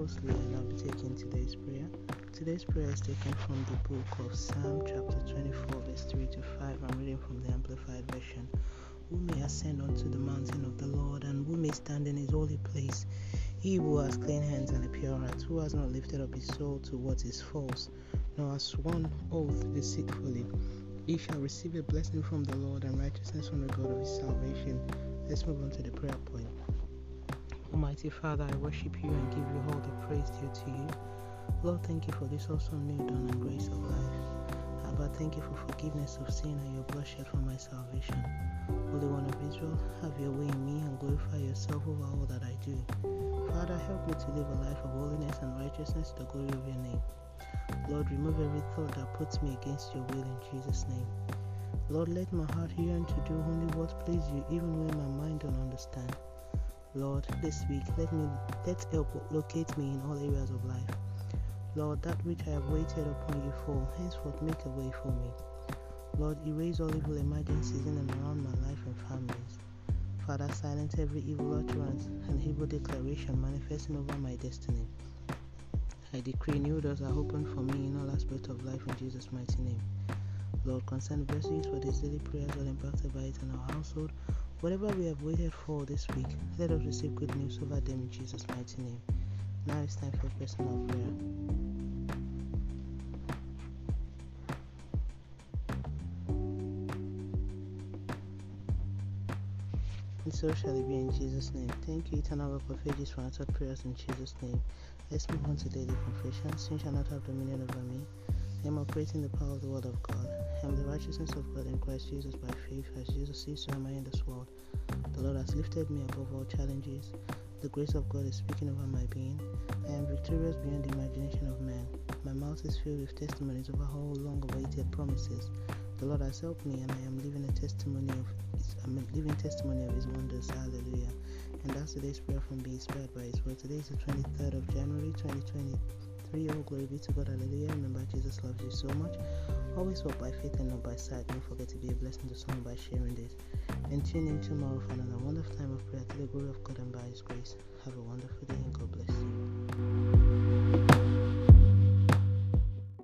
closely and I'll be taking today's prayer. Today's prayer is taken from the book of Psalm chapter 24, verse 3 to 5. I'm reading from the Amplified Version. Who may ascend unto the mountain of the Lord and who may stand in his holy place? He who has clean hands and a pure heart, who has not lifted up his soul to what is false, nor has sworn oath deceitfully. He shall receive a blessing from the Lord and righteousness from the God of his salvation. Let's move on to the prayer point. Almighty Father, I worship you and give you all the praise due to you. Lord, thank you for this awesome new dawn and grace of life. Abba, thank you for forgiveness of sin and your blood shed for my salvation. Holy One of Israel, have your way in me and glorify yourself over all that I do. Father, help me to live a life of holiness and righteousness to the glory of your name. Lord, remove every thought that puts me against your will in Jesus' name. Lord, let my heart yearn to do only what pleases you, even when my mind don't understand. Lord, this week let me let help locate me in all areas of life. Lord, that which I have waited upon you for, henceforth make a way for me. Lord, erase all evil emergencies in and around my life and families. Father, silence every evil utterance and evil declaration manifesting over my destiny. I decree new doors are open for me in all aspects of life in Jesus' mighty name. Lord, concern blessings for these daily prayers all impacted by it in our household. Whatever we have waited for this week, let us receive good news over them in Jesus' mighty name. Now it's time for personal prayer. And so shall it be in Jesus' name. Thank you, eternal rock of ages, for answered prayers in Jesus' name. Let's move on to daily confession. Sin shall not have dominion over me. Am operating the power of the word of God. I am the righteousness of God in Christ Jesus by faith, as Jesus sees so am I in this world. The Lord has lifted me above all challenges. The grace of God is speaking over my being. I am victorious beyond the imagination of man. My mouth is filled with testimonies of all long awaited promises. The Lord has helped me, and I am living a testimony of His, I'm living testimony of His wonders. Hallelujah! And that's today's prayer from being inspired by His word. Today is the 23rd of January, 2023. Oh, glory be to God. Hallelujah! Remember, Jesus loves you so much. Always walk by faith and not by sight. Don't forget to be a blessing to someone by sharing this. And tune in tomorrow for another wonderful time of prayer to the glory of God and by His grace. Have a wonderful day